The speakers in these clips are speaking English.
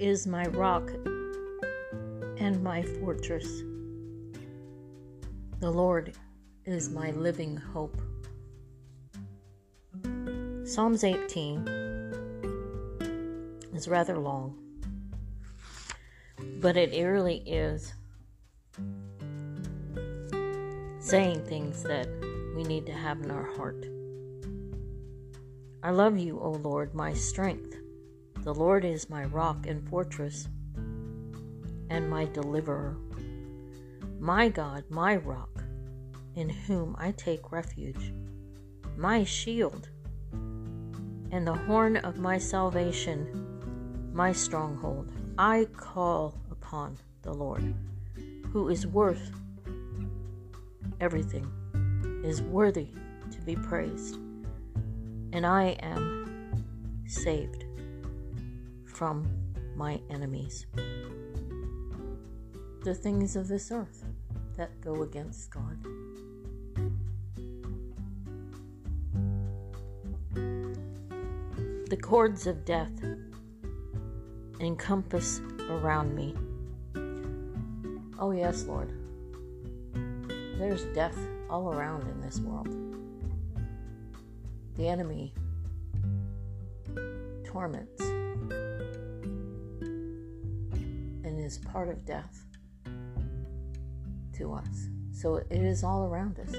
Is my rock and my fortress. The Lord is my living hope. Psalms 18 is rather long, but it really is saying things that we need to have in our heart. I love you, O Lord, my strength. The Lord is my rock and fortress and my deliverer, my God, my rock, in whom I take refuge, my shield, and the horn of my salvation, my stronghold. I call upon the Lord, who is worth everything, is worthy to be praised, and I am saved from my enemies. The things of this earth that go against God. The cords of death encompass around me. Oh, yes, Lord. There's death all around in this world. The enemy torments is part of death to us. So it is all around us,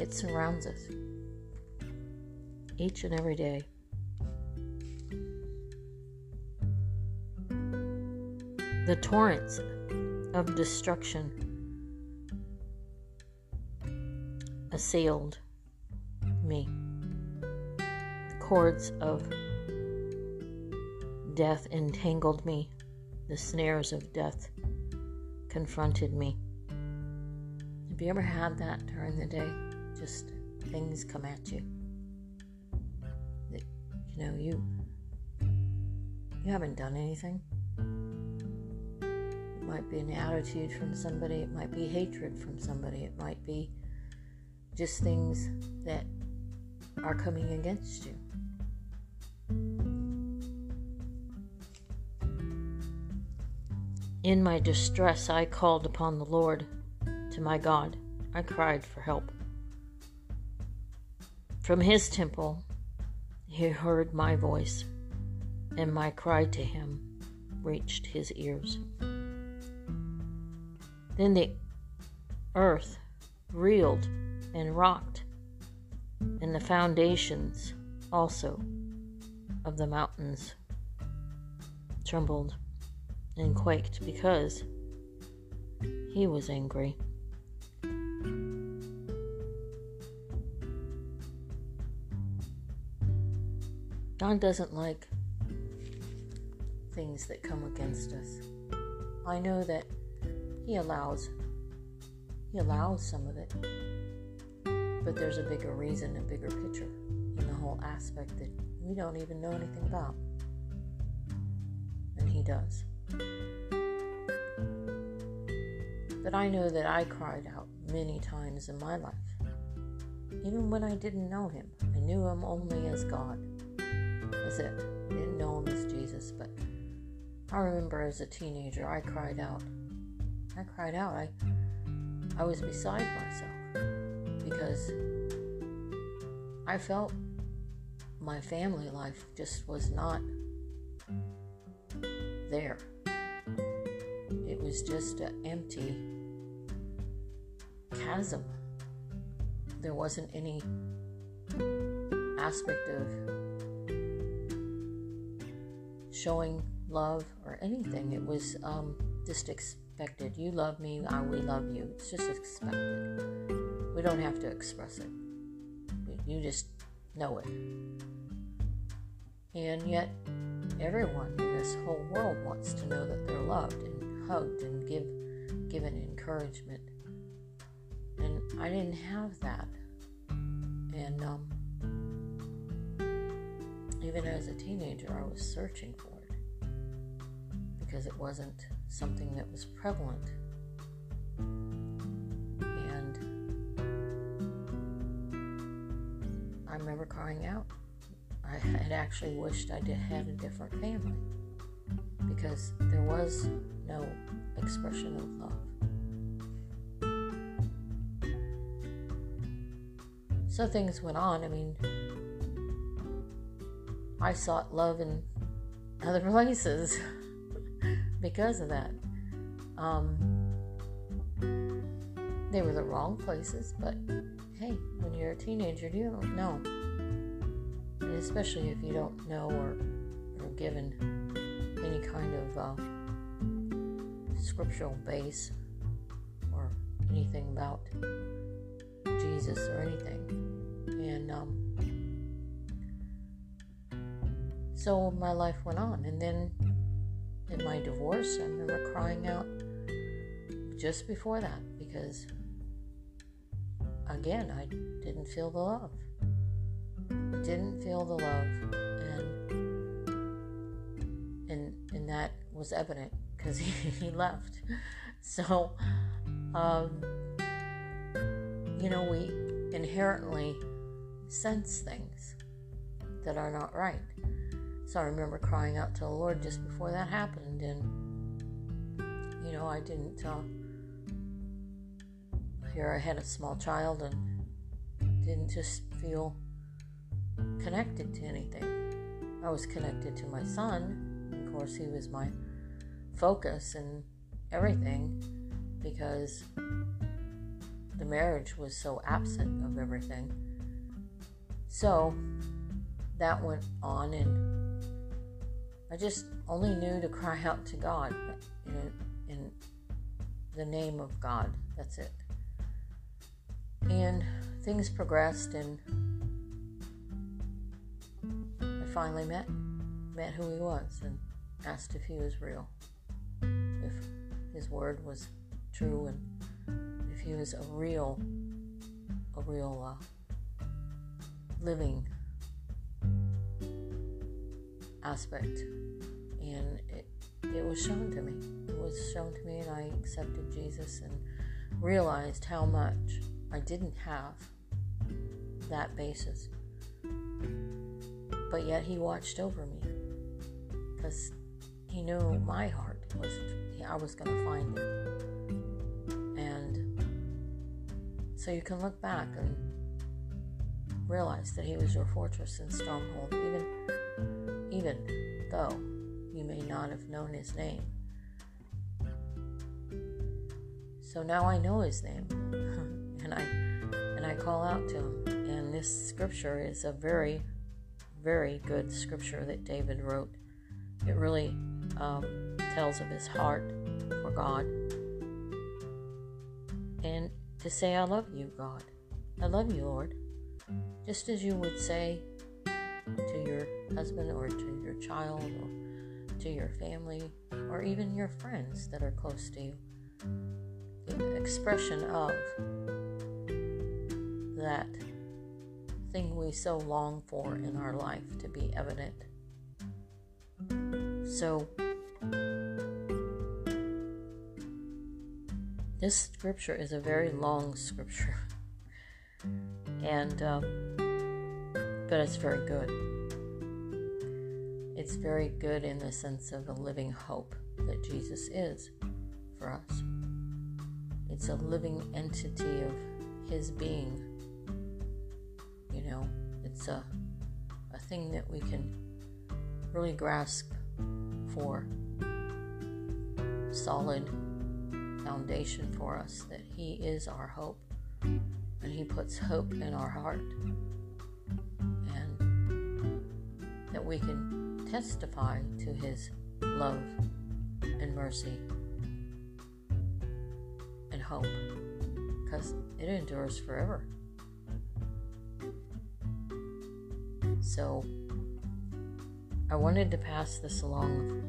it surrounds us each and every day. The torrents of destruction assailed me. The cords of death entangled me. The snares of death confronted me. Have you ever had that during the day? Just things come at you. That you know you you haven't done anything. It might be an attitude from somebody, it might be hatred from somebody, it might be just things that are coming against you. In my distress, I called upon the Lord, to my God. I cried for help. From his temple, he heard my voice, and my cry to him reached his ears. Then the earth reeled and rocked, and the foundations also of the mountains trembled and quaked because he was angry. God doesn't like things that come against us. I know that he allows he allows some of it. But there's a bigger reason, a bigger picture in the whole aspect that we don't even know anything about. And he does. But I know that I cried out many times in my life. Even when I didn't know him, I knew him only as God. That's it. I didn't know him as Jesus, but I remember as a teenager, I cried out. I cried out. I, I was beside myself because I felt my family life just was not there. Was just an empty chasm. There wasn't any aspect of showing love or anything. It was um, just expected. You love me, I we love you. It's just expected. We don't have to express it. You just know it. And yet, everyone in this whole world wants to know that they're loved and hugged and give given encouragement. And I didn't have that. And um, even as a teenager, I was searching for it because it wasn't something that was prevalent. And I remember crying out. I had actually wished I did had a different family because there was no expression of love. So things went on. I mean, I sought love in other places because of that. Um, they were the wrong places, but hey, when you're a teenager, you don't know. And especially if you don't know or, are given any kind of uh, scriptural base or anything about Jesus or anything. And um, so my life went on. And then in my divorce, I remember crying out just before that because, again, I didn't feel the love. I didn't feel the love. Was evident because he, he left. So, um, you know, we inherently sense things that are not right. So I remember crying out to the Lord just before that happened, and you know, I didn't. Uh, here I had a small child and didn't just feel connected to anything. I was connected to my son. Of course, he was my focus and everything because the marriage was so absent of everything. So that went on, and I just only knew to cry out to God in, in the name of God. That's it. And things progressed, and I finally met met who he was and asked if he was real, if his word was true, and if he was a real, a real uh, living aspect. And it, it was shown to me. It was shown to me, and I accepted Jesus and realized how much I didn't have that basis. But yet He watched over me because He knew my heart was I was to find it. And so you can look back and realize that He was your fortress and stronghold, even even though you may not have known his name. So now I know his name, and I and I call out to him. And this scripture is a very, very good scripture that David wrote. It really um, tells of his heart for God, and to say, "I love you, God. I love you, Lord," just as you would say to your husband or to your child or to your family or even your friends that are close to you. The expression of that thing we so long for in our life to be evident. So, this scripture is a very long scripture, and um, but it's very good. It's very good in the sense of a living hope that Jesus is for us. It's a living entity of His being. You know, it's a, a thing that we can really grasp for solid foundation for us that He is our hope and He puts hope in our heart and that we can testify to His love and mercy and hope because it endures forever. So, I wanted to pass this along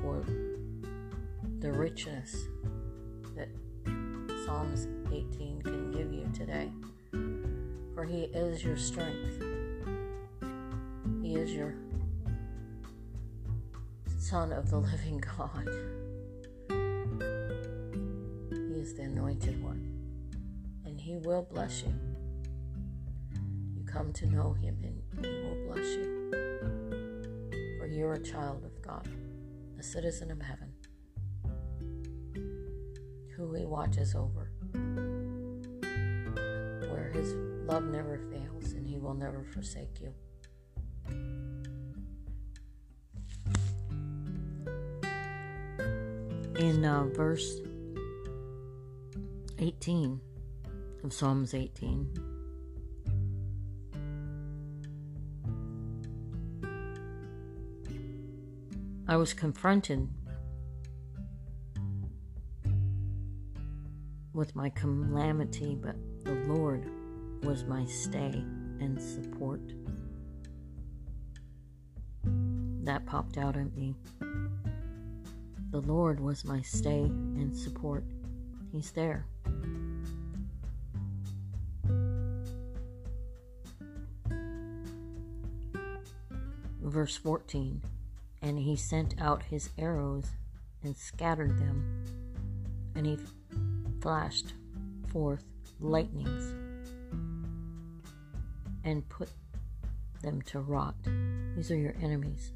for the richness that Psalms 18 can give you today. For He is your strength, He is your Son of the living God. He is the anointed one, and He will bless you. You come to know Him and He will bless you. For you're a child of God, a citizen of heaven, who He watches over, where His love never fails and He will never forsake you. In uh, verse 18 of Psalms 18, I was confronted with my calamity, but the Lord was my stay and support. That popped out at me. The Lord was my stay and support. He's there. Verse 14 and he sent out his arrows and scattered them, and he flashed forth lightnings and put them to rot. These are your enemies.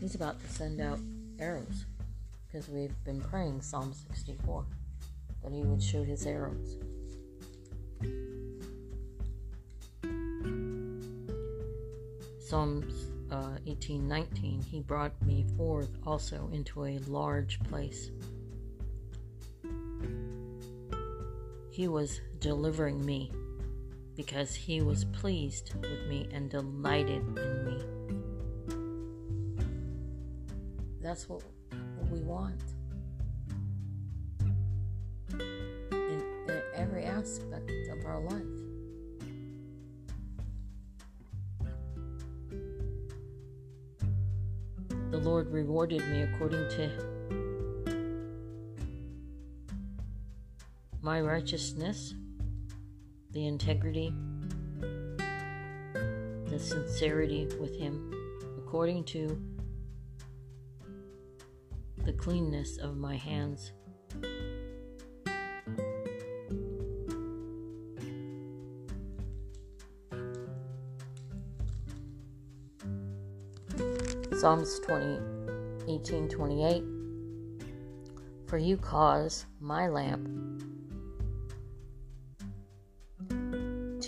He's about to send out arrows because we've been praying Psalm 64 that he would shoot his arrows. Psalms uh, 1819, he brought me forth also into a large place. He was delivering me because he was pleased with me and delighted in me. That's what, what we want. In, in every aspect of our life. the Lord rewarded me according to my righteousness, the integrity, the sincerity with Him, according to the cleanness of my hands. Psalms 20, 18 28. For you cause my lamp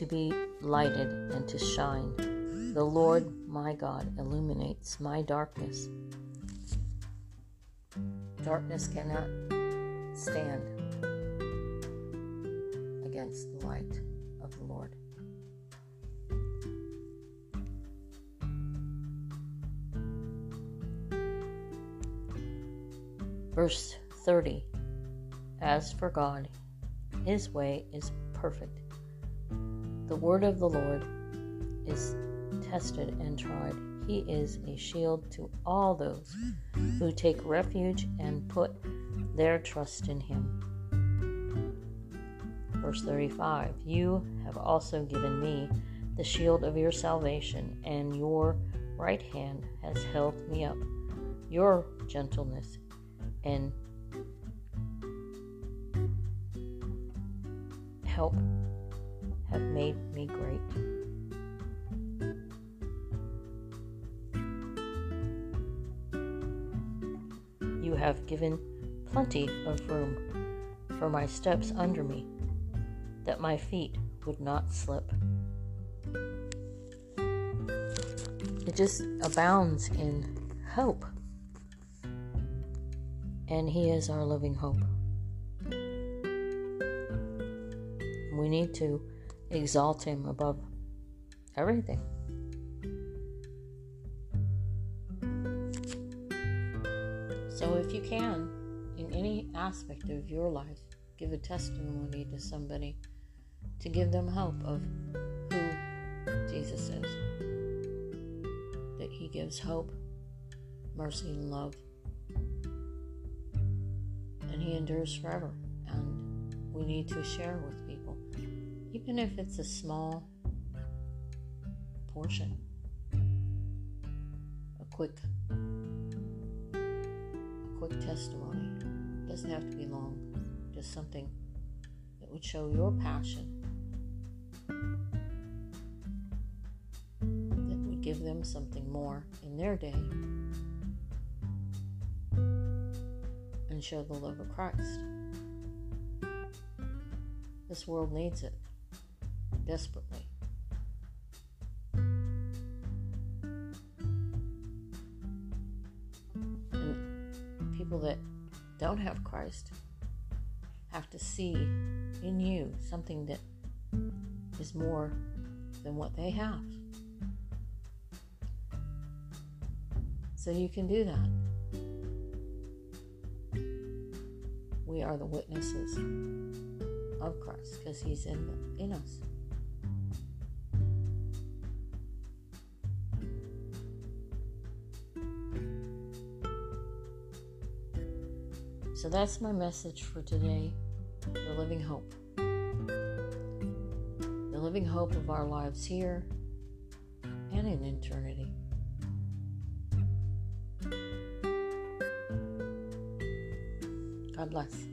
to be lighted and to shine. The Lord my God illuminates my darkness. Darkness cannot stand against the light of the Lord. Verse 30 As for God, his way is perfect. The word of the Lord is tested and tried. He is a shield to all those who take refuge and put their trust in him. Verse 35 You have also given me the shield of your salvation, and your right hand has held me up. Your gentleness and help have made me great. You have given plenty of room for my steps under me, that my feet would not slip. It just abounds in hope and He is our living hope. We need to exalt Him above everything. So, if you can, in any aspect of your life, give a testimony to somebody to give them hope of who Jesus is. That He gives hope, mercy, and love And he endures forever. And we need to share with even if it's a small portion, a quick, a quick testimony. It doesn't have to be long, just something that would show your passion, that would give them something more in their day, and show the love of Christ. This world needs it desperately. And people that don't have Christ have to see in you something that is more than what they have. So you can do that. We are the witnesses of Christ because He's in, in us. So that's my message for today the living hope. The living hope of our lives here and in eternity. God bless.